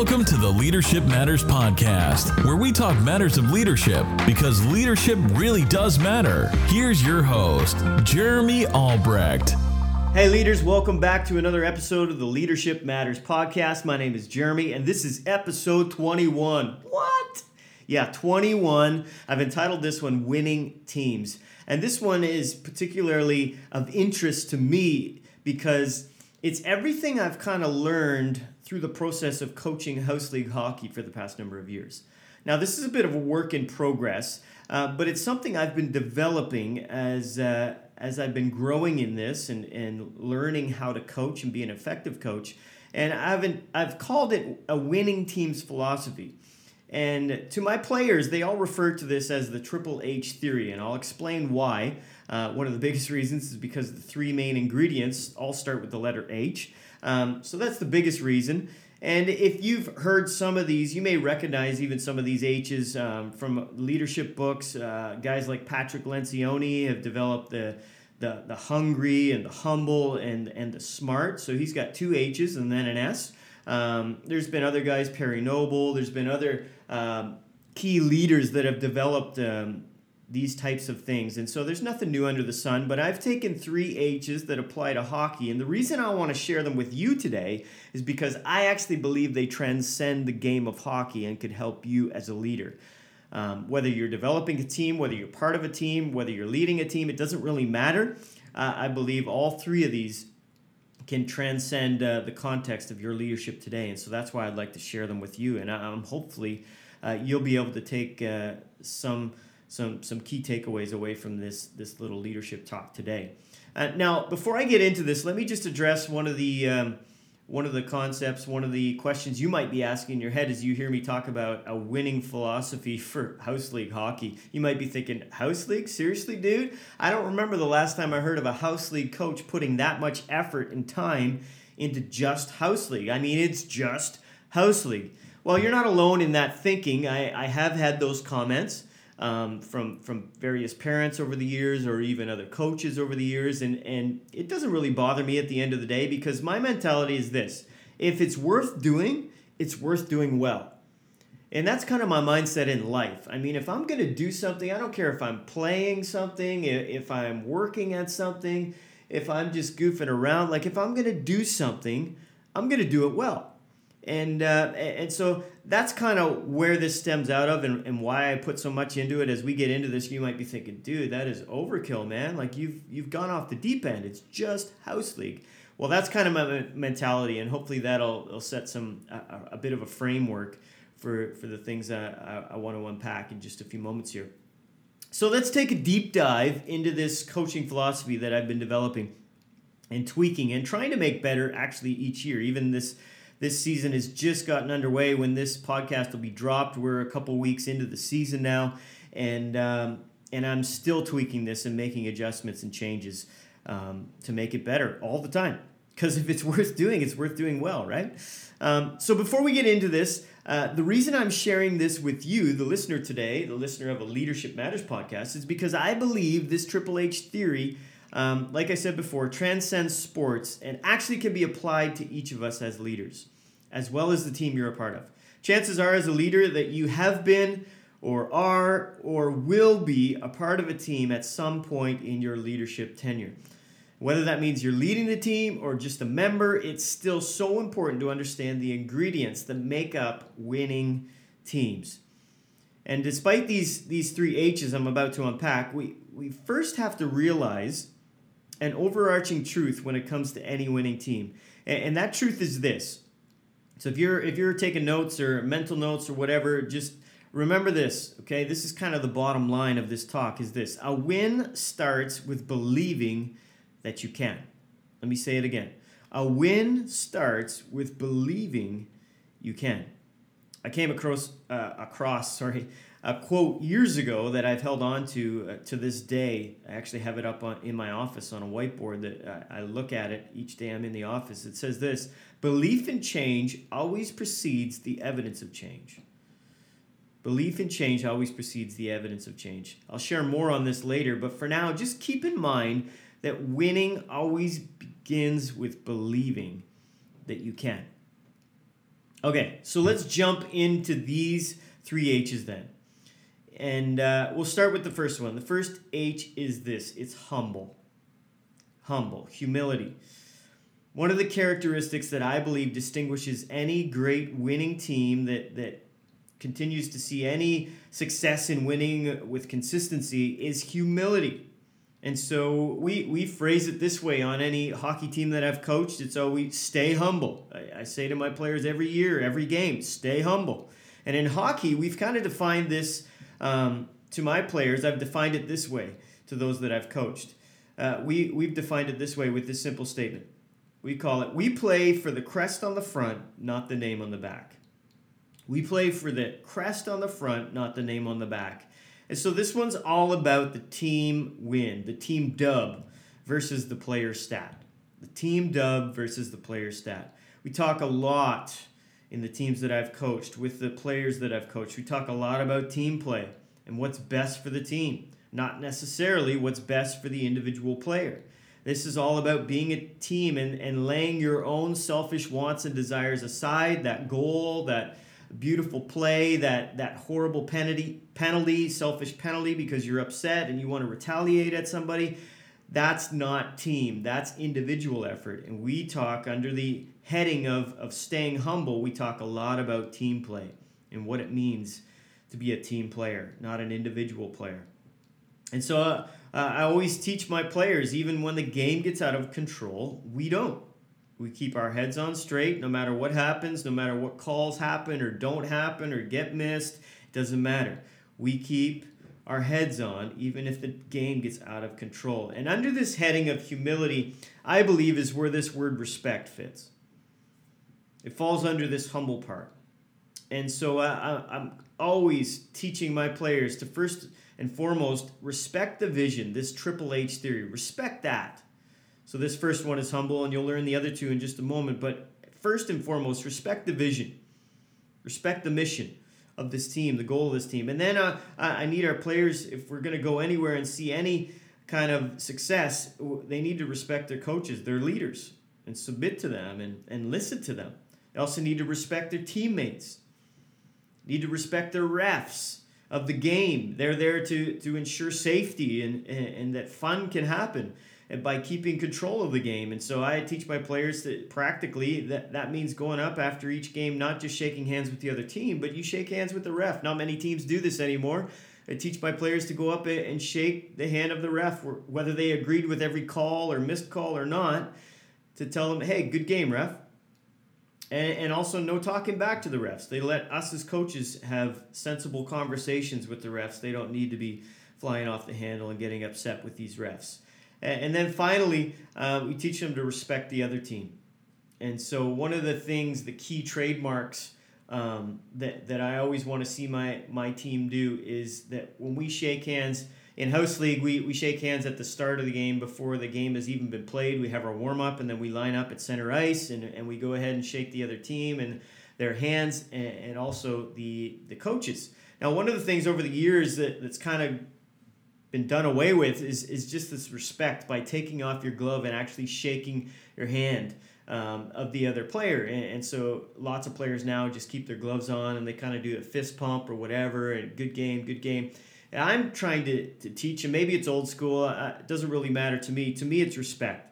Welcome to the Leadership Matters Podcast, where we talk matters of leadership because leadership really does matter. Here's your host, Jeremy Albrecht. Hey, leaders, welcome back to another episode of the Leadership Matters Podcast. My name is Jeremy, and this is episode 21. What? Yeah, 21. I've entitled this one Winning Teams. And this one is particularly of interest to me because it's everything I've kind of learned through the process of coaching House League hockey for the past number of years. Now, this is a bit of a work in progress, uh, but it's something I've been developing as, uh, as I've been growing in this and, and learning how to coach and be an effective coach. And I've, I've called it a winning team's philosophy. And to my players, they all refer to this as the Triple H theory, and I'll explain why. Uh, one of the biggest reasons is because the three main ingredients all start with the letter H. Um, so that's the biggest reason. And if you've heard some of these, you may recognize even some of these H's um, from leadership books. Uh, guys like Patrick Lencioni have developed the, the, the hungry and the humble and, and the smart. So he's got two H's and then an S. Um, there's been other guys, Perry Noble, there's been other um, key leaders that have developed um, these types of things. And so there's nothing new under the sun, but I've taken three H's that apply to hockey. And the reason I want to share them with you today is because I actually believe they transcend the game of hockey and could help you as a leader. Um, whether you're developing a team, whether you're part of a team, whether you're leading a team, it doesn't really matter. Uh, I believe all three of these can transcend uh, the context of your leadership today. And so that's why I'd like to share them with you. And I'm hopefully uh, you'll be able to take uh, some some some key takeaways away from this this little leadership talk today. Uh, now, before I get into this, let me just address one of the um, one of the concepts, one of the questions you might be asking in your head as you hear me talk about a winning philosophy for house league hockey. You might be thinking, house league? Seriously, dude? I don't remember the last time I heard of a house league coach putting that much effort and time into just house league. I mean, it's just house league. Well, you're not alone in that thinking. I, I have had those comments um, from from various parents over the years or even other coaches over the years. And and it doesn't really bother me at the end of the day because my mentality is this. If it's worth doing it's worth doing well. And that's kind of my mindset in life. I mean if i'm going to do something i don't care if i'm playing something if i'm working at something if i'm just goofing around like if i'm going to do something i'm going to do it well and uh, and so that's kind of where this stems out of and, and why I put so much into it. As we get into this you might be thinking dude that is overkill man. Like you've you've gone off the deep end. It's just house league. Well that's kind of my mentality and hopefully that'll set some a, a, bit of a framework for for the things that I, I want to unpack in just a few moments here. So let's take a deep dive into this coaching philosophy that I've been developing and tweaking and trying to make better actually each year even this this season has just gotten underway when this podcast will be dropped. We're a couple weeks into the season now, and um, and I'm still tweaking this and making adjustments and changes um, to make it better all the time. Because if it's worth doing, it's worth doing well, right? Um, so before we get into this, uh, the reason I'm sharing this with you, the listener today, the listener of a Leadership Matters podcast, is because I believe this Triple H theory um, like I said before, transcends sports and actually can be applied to each of us as leaders, as well as the team you're a part of. Chances are, as a leader, that you have been or are or will be a part of a team at some point in your leadership tenure. Whether that means you're leading the team or just a member, it's still so important to understand the ingredients that make up winning teams. And despite these, these three H's I'm about to unpack, we, we first have to realize an overarching truth when it comes to any winning team. And, and that truth is this. So if you're if you're taking notes or mental notes or whatever, just remember this, okay? This is kind of the bottom line of this talk is this. A win starts with believing that you can. Let me say it again. A win starts with believing you can. I came across uh, across sorry a quote years ago that I've held on to uh, to this day. I actually have it up on, in my office on a whiteboard that I, I look at it each day I'm in the office. It says this Belief in change always precedes the evidence of change. Belief in change always precedes the evidence of change. I'll share more on this later, but for now, just keep in mind that winning always begins with believing that you can. Okay, so let's jump into these three H's then. And uh, we'll start with the first one. The first H is this it's humble. Humble, humility. One of the characteristics that I believe distinguishes any great winning team that, that continues to see any success in winning with consistency is humility. And so we, we phrase it this way on any hockey team that I've coached. It's always stay humble. I, I say to my players every year, every game, stay humble. And in hockey, we've kind of defined this um, to my players. I've defined it this way to those that I've coached. Uh, we, we've defined it this way with this simple statement. We call it, we play for the crest on the front, not the name on the back. We play for the crest on the front, not the name on the back. And so this one's all about the team win, the team dub versus the player stat. The team dub versus the player stat. We talk a lot in the teams that I've coached, with the players that I've coached. We talk a lot about team play and what's best for the team, not necessarily what's best for the individual player. This is all about being a team and, and laying your own selfish wants and desires aside, that goal, that beautiful play, that that horrible penalty, penalty, selfish penalty because you're upset and you want to retaliate at somebody. That's not team. That's individual effort. And we talk under the heading of, of staying humble, we talk a lot about team play and what it means to be a team player, not an individual player. And so uh, I always teach my players, even when the game gets out of control, we don't. We keep our heads on straight no matter what happens, no matter what calls happen or don't happen or get missed. It doesn't matter. We keep our heads on even if the game gets out of control. And under this heading of humility, I believe is where this word respect fits. It falls under this humble part. And so I, I'm always teaching my players to first and foremost respect the vision, this Triple H theory. Respect that. So this first one is humble, and you'll learn the other two in just a moment. But first and foremost, respect the vision, respect the mission of this team, the goal of this team. And then uh, I need our players, if we're going to go anywhere and see any kind of success, they need to respect their coaches, their leaders, and submit to them and, and listen to them. They also need to respect their teammates, need to respect their refs of the game. They're there to, to ensure safety and, and, and that fun can happen by keeping control of the game. And so I teach my players that practically that, that means going up after each game, not just shaking hands with the other team, but you shake hands with the ref. Not many teams do this anymore. I teach my players to go up and shake the hand of the ref, whether they agreed with every call or missed call or not, to tell them, hey, good game, ref. And, and also, no talking back to the refs. They let us as coaches have sensible conversations with the refs. They don't need to be flying off the handle and getting upset with these refs. And then finally, uh, we teach them to respect the other team. And so, one of the things, the key trademarks um, that, that I always want to see my, my team do is that when we shake hands in House League, we, we shake hands at the start of the game before the game has even been played. We have our warm up and then we line up at center ice and, and we go ahead and shake the other team and their hands and, and also the, the coaches. Now, one of the things over the years that, that's kind of been done away with is, is just this respect by taking off your glove and actually shaking your hand um, of the other player. And, and, so lots of players now just keep their gloves on and they kind of do a fist pump or whatever and good game, good game. And I'm trying to, to teach, and maybe it's old school, uh, it doesn't really matter to me. To me, it's respect.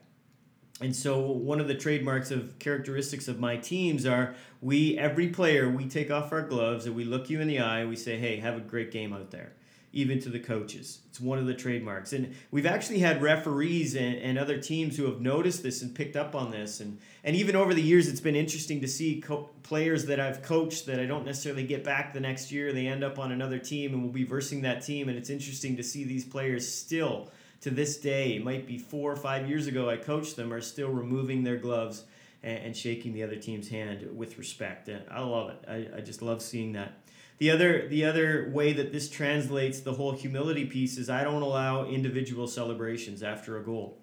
And so one of the trademarks of characteristics of my teams are we, every player, we take off our gloves and we look you in the eye. and We say, hey, have a great game out there even to the coaches. It's one of the trademarks. And we've actually had referees and, and other teams who have noticed this and picked up on this. And, and even over the years, it's been interesting to see co- players that I've coached that I don't necessarily get back the next year. They end up on another team and we'll be versing that team. And it's interesting to see these players still, to this day, it might be four or five years ago I coached them, are still removing their gloves and, and shaking the other team's hand with respect. And I love it. I, I just love seeing that. The other the other way that this translates the whole humility piece is I don't allow individual celebrations after a goal.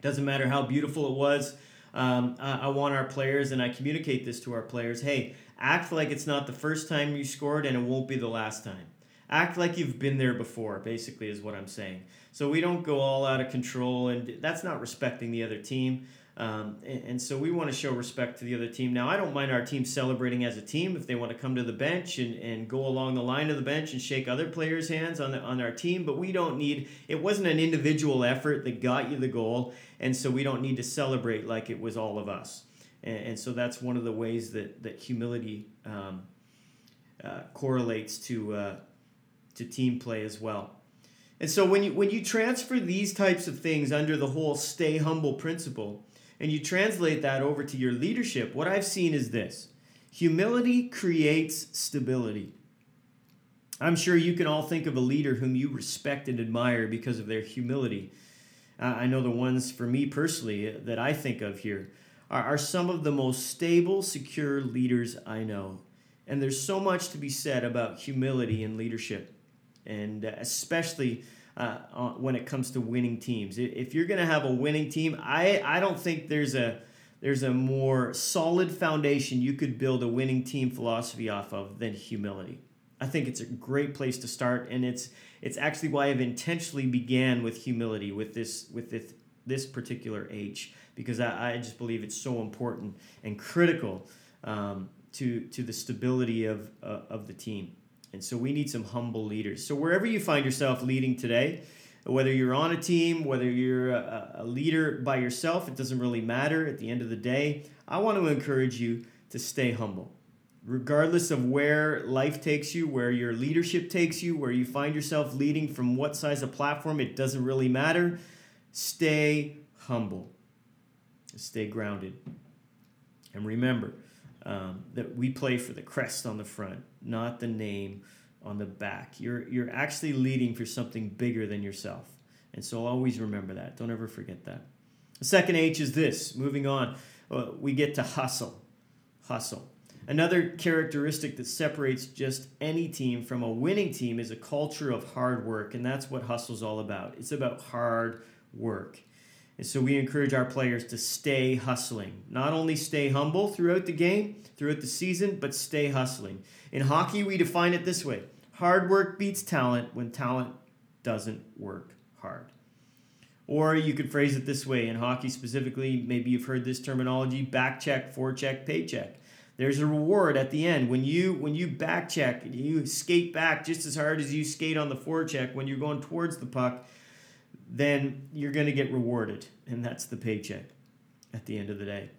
Doesn't matter how beautiful it was. Um, I, I want our players, and I communicate this to our players. Hey, act like it's not the first time you scored, and it won't be the last time. Act like you've been there before. Basically, is what I'm saying. So we don't go all out of control, and that's not respecting the other team. Um, and, and, so we want to show respect to the other team. Now, I don't mind our team celebrating as a team if they want to come to the bench and, and go along the line of the bench and shake other players' hands on, the, on our team, but we don't need, it wasn't an individual effort that got you the goal, and so we don't need to celebrate like it was all of us. And, and so that's one of the ways that, that humility um, uh, correlates to, uh, to team play as well. And so when you when you transfer these types of things under the whole stay humble principle, and you translate that over to your leadership, what I've seen is this humility creates stability. I'm sure you can all think of a leader whom you respect and admire because of their humility. Uh, I know the ones for me personally that I think of here are, are some of the most stable, secure leaders I know. And there's so much to be said about humility in leadership, and especially uh, when it comes to winning teams. If you're going to have a winning team, I, I don't think there's a there's a more solid foundation you could build a winning team philosophy off of than humility. I think it's a great place to start, and it's it's actually why I've intentionally began with humility with this with this this particular H because I, I just believe it's so important and critical um, to to the stability of uh, of the team. And so we need some humble leaders. So wherever you find yourself leading today, whether you're on a team, whether you're a, a, leader by yourself, it doesn't really matter at the end of the day. I want to encourage you to stay humble. Regardless of where life takes you, where your leadership takes you, where you find yourself leading from what size of platform, it doesn't really matter. Stay humble. Stay grounded. And remember, um, that we play for the crest on the front, not the name on the back. You're you're actually leading for something bigger than yourself, and so always remember that. Don't ever forget that. The second H is this. Moving on, uh, we get to hustle, hustle. Another characteristic that separates just any team from a winning team is a culture of hard work, and that's what hustle's all about. It's about hard work. And so we encourage our players to stay hustling. Not only stay humble throughout the game, throughout the season, but stay hustling. In hockey, we define it this way hard work beats talent when talent doesn't work hard. Or you could phrase it this way in hockey specifically, maybe you've heard this terminology back check, forecheck, paycheck. There's a reward at the end. When you when you back check, you skate back just as hard as you skate on the forecheck when you're going towards the puck then you're going to get rewarded, and that's the paycheck at the end of the day.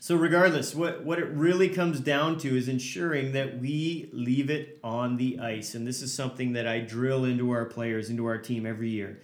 So, regardless, what, what it really comes down to is ensuring that we leave it on the ice. And this is something that I drill into our players, into our team every year.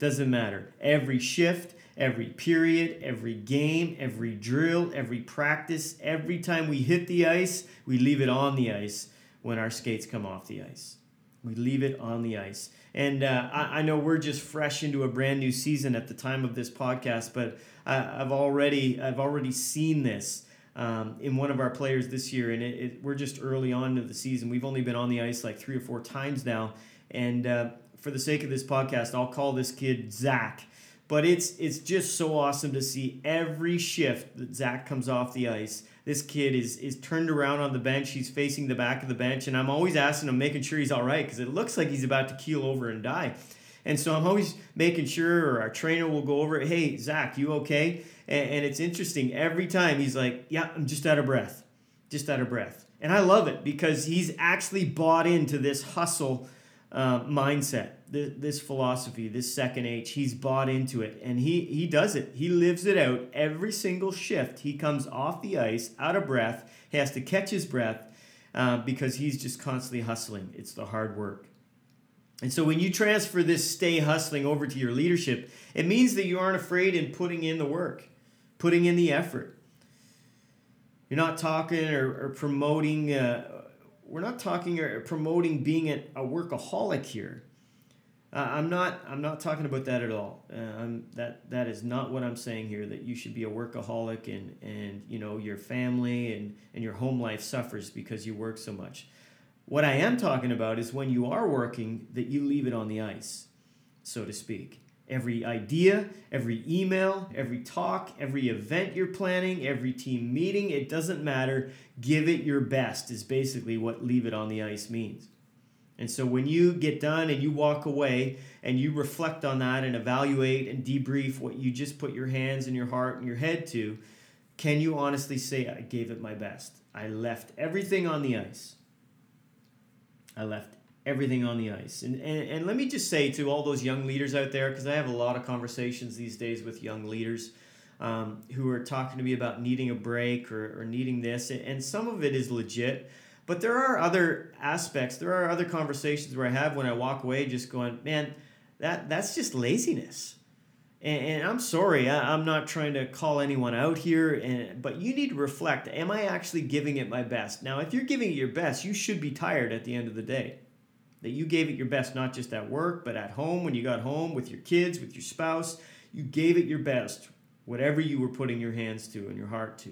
Doesn't matter. Every shift, every period, every game, every drill, every practice, every time we hit the ice, we leave it on the ice when our skates come off the ice. We leave it on the ice. And uh, I, I, know we're just fresh into a brand new season at the time of this podcast, but I, have already I've already seen this um, in one of our players this year, and it, it, we're just early on to the season. We've only been on the ice like three or four times now, and uh, for the sake of this podcast, I'll call this kid Zach. But it's it's just so awesome to see every shift that Zach comes off the ice this kid is is turned around on the bench. He's facing the back of the bench, and I'm always asking him, making sure he's all right, because it looks like he's about to keel over and die. And so I'm always making sure, or our trainer will go over, hey, Zach, you okay? And, and it's interesting. Every time he's like, yeah, I'm just out of breath. Just out of breath. And I love it because he's actually bought into this hustle uh, mindset, this, this philosophy, this second H. He's bought into it, and he he does it. He lives it out every single shift. He comes off the ice out of breath. He has to catch his breath uh, because he's just constantly hustling. It's the hard work. And so when you transfer this stay hustling over to your leadership, it means that you aren't afraid in putting in the work, putting in the effort. You're not talking or, or promoting uh, we're not talking or promoting being a, a workaholic here. Uh, I'm not. I'm not talking about that at all. Uh, that that is not what I'm saying here. That you should be a workaholic and and you know your family and and your home life suffers because you work so much. What I am talking about is when you are working, that you leave it on the ice, so to speak. Every idea, every email, every talk, every event you're planning, every team meeting, it doesn't matter. Give it your best, is basically what leave it on the ice means. And so when you get done and you walk away and you reflect on that and evaluate and debrief what you just put your hands and your heart and your head to, can you honestly say, I gave it my best? I left everything on the ice. I left everything on the ice. And, and, and let me just say to all those young leaders out there, because I have a lot of conversations these days with young leaders um, who are talking to me about needing a break or, or needing this, and some of it is legit. But there are other aspects, there are other conversations where I have when I walk away just going, man, that, that's just laziness. And, and I'm sorry, I, I'm not trying to call anyone out here, and, but you need to reflect am I actually giving it my best? Now, if you're giving it your best, you should be tired at the end of the day. That you gave it your best, not just at work, but at home when you got home with your kids, with your spouse. You gave it your best, whatever you were putting your hands to and your heart to.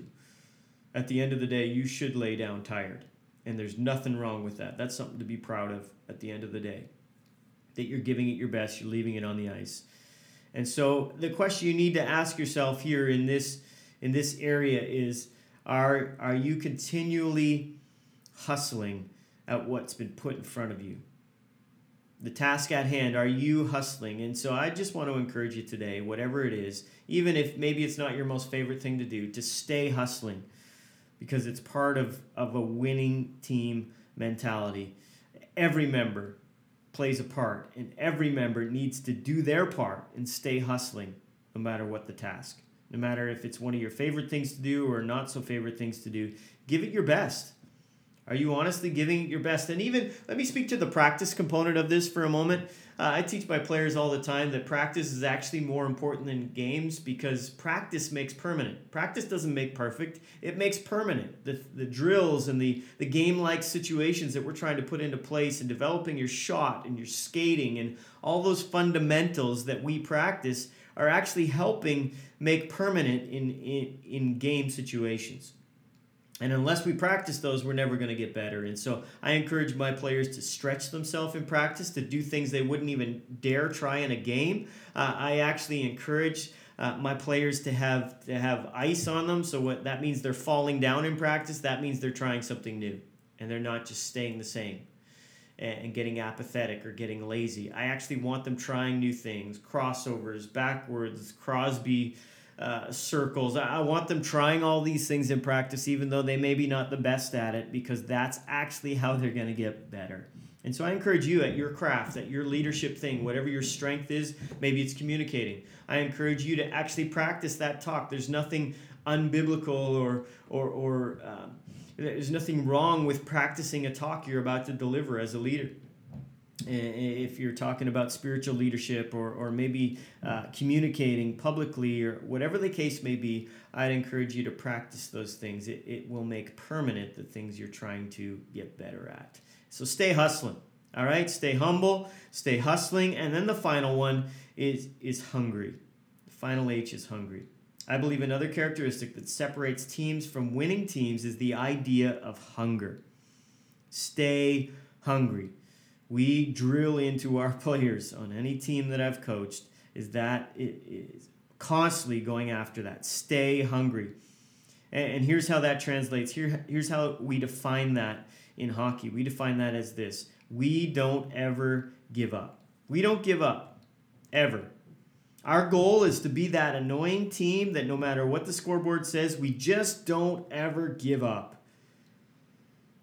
At the end of the day, you should lay down tired. And there's nothing wrong with that. That's something to be proud of at the end of the day. That you're giving it your best, you're leaving it on the ice. And so the question you need to ask yourself here in this in this area is are are you continually hustling at what's been put in front of you? The task at hand, are you hustling? And so I just want to encourage you today, whatever it is, even if maybe it's not your most favorite thing to do, to stay hustling because it's part of, of a winning team mentality. Every member plays a part, and every member needs to do their part and stay hustling no matter what the task. No matter if it's one of your favorite things to do or not so favorite things to do, give it your best. Are you honestly giving it your best? And even, let me speak to the practice component of this for a moment. Uh, I teach my players all the time that practice is actually more important than games because practice makes permanent. Practice doesn't make perfect, it makes permanent. The, the drills and the, the game like situations that we're trying to put into place and developing your shot and your skating and all those fundamentals that we practice are actually helping make permanent in, in, in game situations. And unless we practice those, we're never going to get better. And so I encourage my players to stretch themselves in practice, to do things they wouldn't even dare try in a game. Uh, I actually encourage uh, my players to have to have ice on them. So what that means they're falling down in practice. That means they're trying something new, and they're not just staying the same and getting apathetic or getting lazy. I actually want them trying new things, crossovers, backwards, Crosby uh, circles. I want them trying all these things in practice, even though they may be not the best at it, because that's actually how they're going to get better. And so I encourage you at your craft, at your leadership thing, whatever your strength is, maybe it's communicating. I encourage you to actually practice that talk. There's nothing unbiblical or or or um, there's nothing wrong with practicing a talk you're about to deliver as a leader if you're talking about spiritual leadership or, or maybe uh, communicating publicly or whatever the case may be, I'd encourage you to practice those things. It, it will make permanent the things you're trying to get better at. So stay hustling. All right, stay humble, stay hustling, and then the final one is is hungry. The final H is hungry. I believe another characteristic that separates teams from winning teams is the idea of hunger. Stay hungry we drill into our players on any team that I've coached is that it is constantly going after that. Stay hungry. And, here's how that translates. Here, here's how we define that in hockey. We define that as this we don't ever give up. We don't give up, ever. Our goal is to be that annoying team that no matter what the scoreboard says, we just don't ever give up.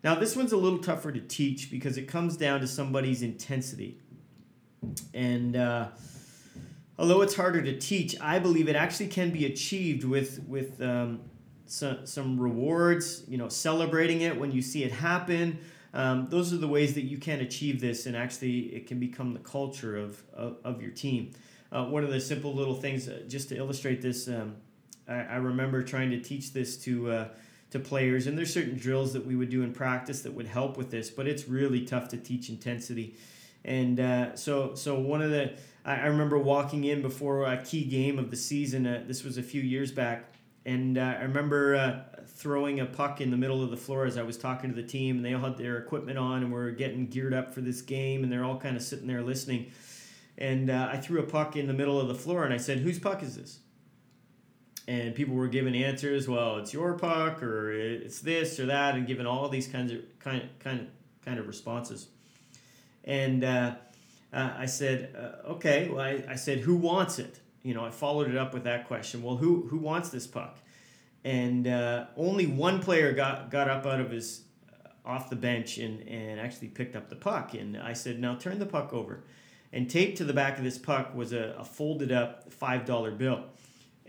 Now, this one's a little tougher to teach because it comes down to somebody's intensity. And uh, although it's harder to teach, I believe it actually can be achieved with, with um, some, some rewards, you know, celebrating it when you see it happen. Um, those are the ways that you can achieve this, and actually, it can become the culture of, of, of your team. Uh, one of the simple little things, uh, just to illustrate this, um, I, I, remember trying to teach this to uh, to players. And there's certain drills that we would do in practice that would help with this, but it's really tough to teach intensity. And uh, so, so one of the, I, I, remember walking in before a key game of the season. Uh, this was a few years back, and uh, I remember uh, throwing a puck in the middle of the floor as I was talking to the team, and they all had their equipment on, and we're getting geared up for this game, and they're all kind of sitting there listening. And uh, I threw a puck in the middle of the floor, and I said, "Whose puck is this?" And people were giving answers. Well, it's your puck, or it's this or that, and giving all these kinds of kind kind kind of responses. And uh, uh, I said, uh, okay. Well, I, I said, who wants it? You know, I followed it up with that question. Well, who who wants this puck? And uh, only one player got got up out of his uh, off the bench and, and actually picked up the puck. And I said, now turn the puck over. And taped to the back of this puck was a, a folded up $5 bill.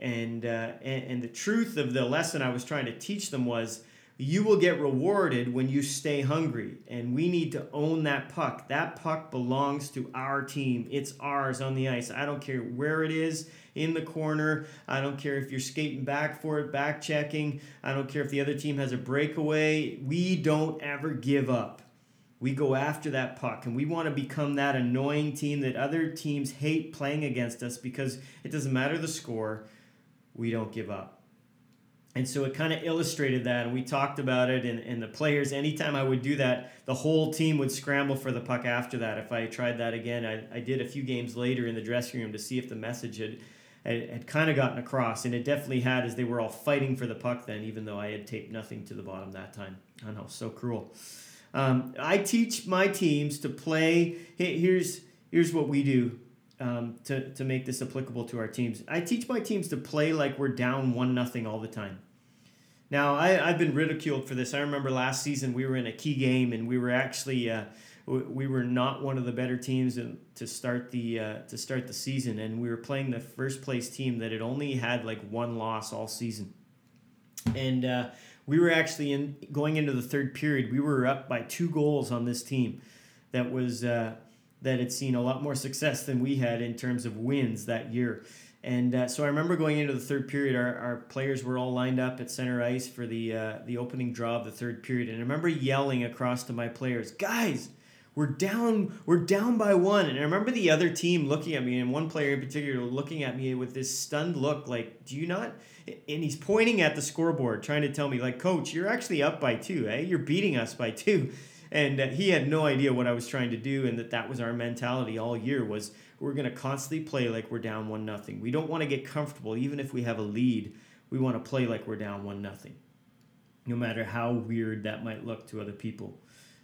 And, uh, and, and the truth of the lesson I was trying to teach them was you will get rewarded when you stay hungry. And we need to own that puck. That puck belongs to our team. It's ours on the ice. I don't care where it is in the corner. I don't care if you're skating back for it, back checking. I don't care if the other team has a breakaway. We don't ever give up. We go after that puck and we want to become that annoying team that other teams hate playing against us because it doesn't matter the score. We don't give up. And so it kind of illustrated that and we talked about it and, and the players anytime i would do that the whole team would scramble for the puck after that. If i tried that again i, I did a few games later in the dressing room to see if the message had, had, had kind of gotten across and it definitely had as they were all fighting for the puck then even though i had taped nothing to the bottom that time. I know so cruel. Um, i teach my teams to play here's here's what we do um, to, to make this applicable to our teams. I teach my teams to play like we're down one nothing all the time. Now I, I've been ridiculed for this. I remember last season we were in a key game and we were actually uh, we were not one of the better teams to start the uh, to start the season, and we were playing the first place team that had only had like one loss all season, and uh, we were actually in going into the third period. We were up by two goals on this team, that was uh, that had seen a lot more success than we had in terms of wins that year. And uh, so I remember going into the third period, our, our players were all lined up at center ice for the uh, the opening draw of the third period, and I remember yelling across to my players, "Guys, we're down, we're down by one!" And I remember the other team looking at me, and one player in particular looking at me with this stunned look, like, "Do you not?" And he's pointing at the scoreboard, trying to tell me, like, "Coach, you're actually up by two, eh? You're beating us by two and uh, he had no idea what I was trying to do, and that that was our mentality all year was we're going to constantly play like we're down one nothing. We don't want to get comfortable, even if we have a lead. We want to play like we're down one nothing, no matter how weird that might look to other people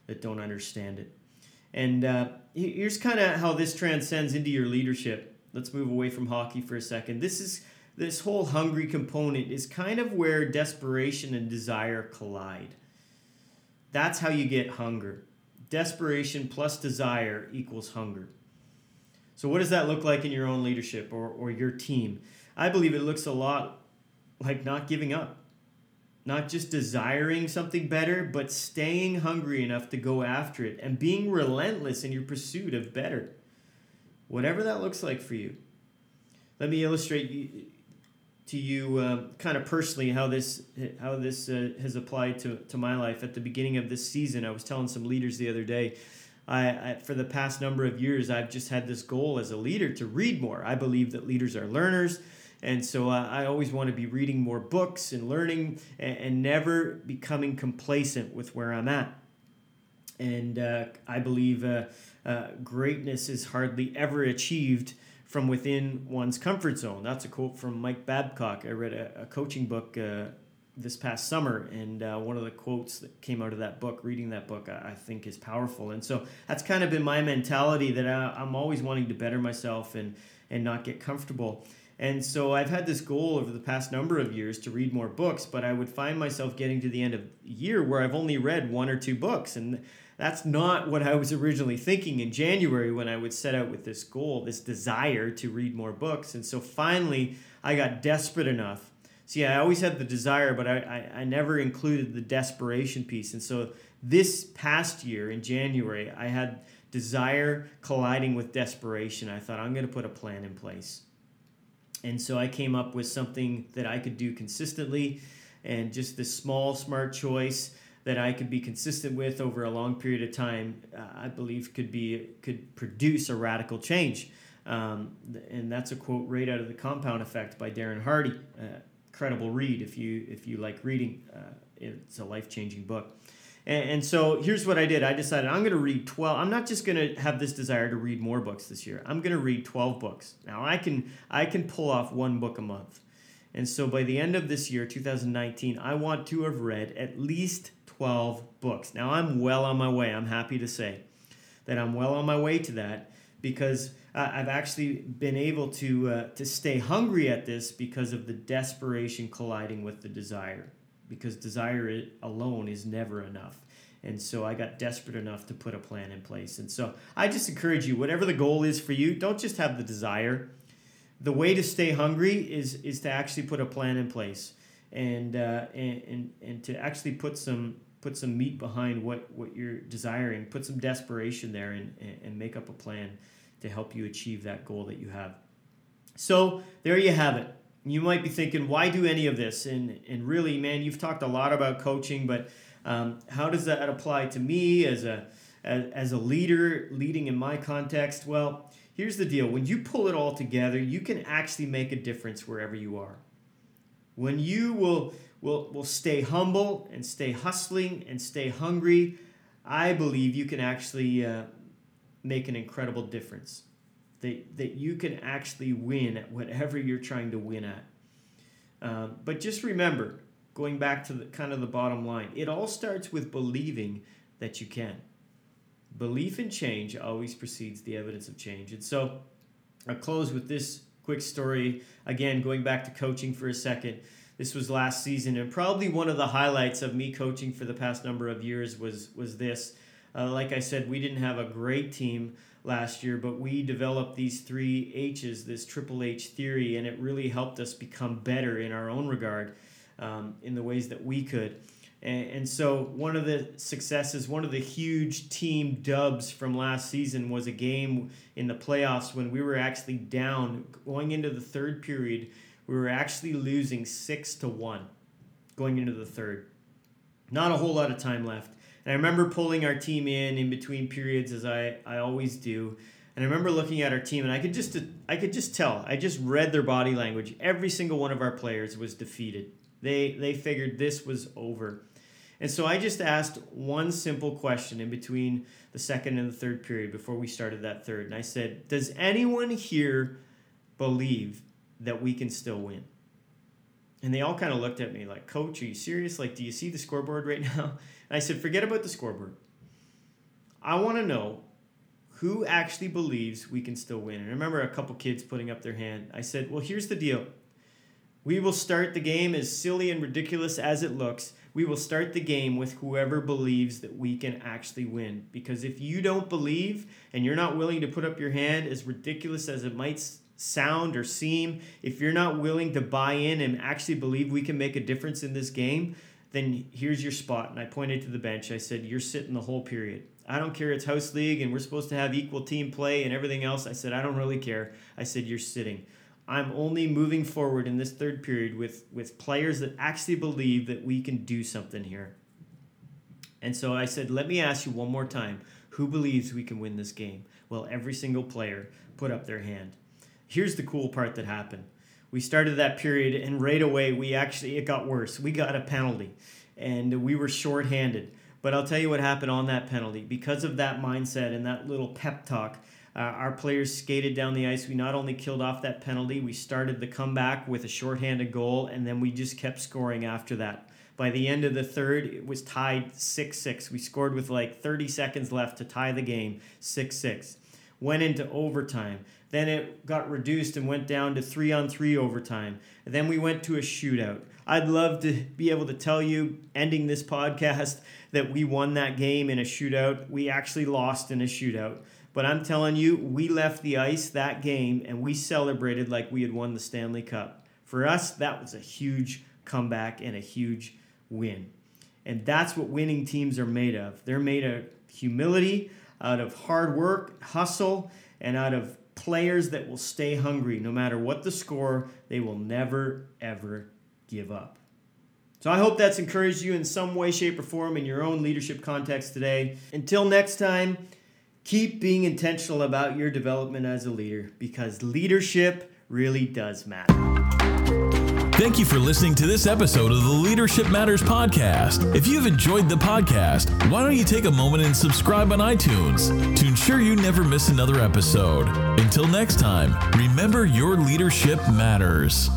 that don't understand it. And uh, here's kind of how this transcends into your leadership. Let's move away from hockey for a second. This is this whole hungry component is kind of where desperation and desire collide. That's how you get hunger. Desperation plus desire equals hunger. So, what does that look like in your own leadership or, or your team? I believe it looks a lot like not giving up, not just desiring something better, but staying hungry enough to go after it and being relentless in your pursuit of better. Whatever that looks like for you. Let me illustrate to you uh, kind of personally how this how this uh, has applied to, to my life. At the beginning of this season i was telling some leaders the other day I, I, for the past number of years i've just had this goal as a leader to read more. I believe that leaders are learners and so uh, i always want to be reading more books and learning and, and never becoming complacent with where i'm at. And uh, i believe uh, uh, greatness is hardly ever achieved from within one's comfort zone. That's a quote from Mike Babcock. I read a, a coaching book uh, this past summer, and uh, one of the quotes that came out of that book, reading that book, I, I think is powerful. And so that's kind of been my mentality that I, I'm always wanting to better myself and and not get comfortable. And so I've had this goal over the past number of years to read more books, but I would find myself getting to the end of year where I've only read one or two books. And that's not what I was originally thinking in January when I would set out with this goal, this desire to read more books. And so finally, I got desperate enough. See, I always had the desire, but I, I, I never included the desperation piece. And so this past year in January, I had desire colliding with desperation. I thought, I'm going to put a plan in place. And so I came up with something that I could do consistently and just this small, smart choice that I could be consistent with over a long period of time, uh, I believe could be could produce a radical change. Um, and that's a quote right out of the Compound Effect by Darren Hardy. Uh, credible read if you if you like reading. Uh, it's a life changing book. And, and so here's what I did. I decided I'm going to read 12. I'm not just going to have this desire to read more books this year. I'm going to read 12 books. Now I can I can pull off one book a month. And so by the end of this year, 2019, I want to have read at least 12 books. Now I'm well on my way, I'm happy to say. that I'm well on my way to that because I've actually been able to uh, to stay hungry at this because of the desperation colliding with the desire. Because desire alone is never enough. And so I got desperate enough to put a plan in place. And so I just encourage you, whatever the goal is for you, don't just have the desire. The way to stay hungry is is to actually put a plan in place and uh, and, and and to actually put some put some meat behind what what you're desiring, put some desperation there, and and make up a plan to help you achieve that goal that you have. So there you have it. You might be thinking, why do any of this? And and really, man, you've talked a lot about coaching, but um, how does that apply to me as a as, as a leader leading in my context? Well, here's the deal: when you pull it all together, you can actually make a difference wherever you are. When you will will will stay humble and stay hustling and stay hungry, I believe you can actually uh, make an incredible difference. That, that you can actually win at whatever you're trying to win at. Um, but just remember, going back to the kind of the bottom line, it all starts with believing that you can. Belief in change always precedes the evidence of change. And so I'll close with this quick story. Again, going back to coaching for a second. This was last season, and probably one of the highlights of me coaching for the past number of years was was this. Uh, like I said, we didn't have a great team last year, but we developed these three H's, this triple H theory, and it really helped us become better in our own regard um, in the ways that we could. And, and so, one of the successes, one of the huge team dubs from last season was a game in the playoffs when we were actually down going into the third period. We were actually losing six to one going into the third. Not a whole lot of time left and I remember pulling our team in in between periods as I, I always do. And I remember looking at our team and I could just I could just tell. I just read their body language. Every single one of our players was defeated. They they figured this was over. And so I just asked one simple question in between the second and the third period before we started that third. And I said, "Does anyone here believe that we can still win?" And they all kind of looked at me like, "Coach, are you serious? Like, do you see the scoreboard right now?" And I said, forget about the scoreboard. I want to know who actually believes we can still win. And I remember a couple kids putting up their hand. I said, well, here's the deal. We will start the game as silly and ridiculous as it looks. We will start the game with whoever believes that we can actually win. Because if you don't believe and you're not willing to put up your hand, as ridiculous as it might sound or seem, if you're not willing to buy in and actually believe we can make a difference in this game, then here's your spot. And I pointed to the bench. I said, You're sitting the whole period. I don't care. It's house league and we're supposed to have equal team play and everything else. I said, I don't really care. I said, You're sitting. I'm only moving forward in this third period with, with players that actually believe that we can do something here. And so I said, Let me ask you one more time who believes we can win this game? Well, every single player put up their hand. Here's the cool part that happened. We started that period and right away we actually it got worse. We got a penalty and we were shorthanded. But i'll tell you what happened on that penalty. Because of that mindset and that little pep talk uh, our players skated down the ice. We not only killed off that penalty we started the comeback with a shorthanded goal and then we just kept scoring after that. By the end of the third it was tied 6-6 we scored with like 30 seconds left to tie the game 6-6 went into overtime then it got reduced and went down to three on three overtime. And then we went to a shootout. I'd love to be able to tell you, ending this podcast, that we won that game in a shootout. We actually lost in a shootout. But I'm telling you, we left the ice that game and we celebrated like we had won the Stanley Cup. For us, that was a huge comeback and a huge win. And that's what winning teams are made of. They're made of humility, out of hard work, hustle, and out of players that will stay hungry no matter what the score, they will never, ever give up. So I hope that's encouraged you in some way, shape, or form in your own leadership context today. Until next time, keep being intentional about your development as a leader because leadership really does matter. Thank you for listening to this episode of the Leadership Matters podcast. If you've enjoyed the podcast, why don't you take a moment and subscribe on iTunes to ensure you never miss another episode? Until next time, remember your leadership matters.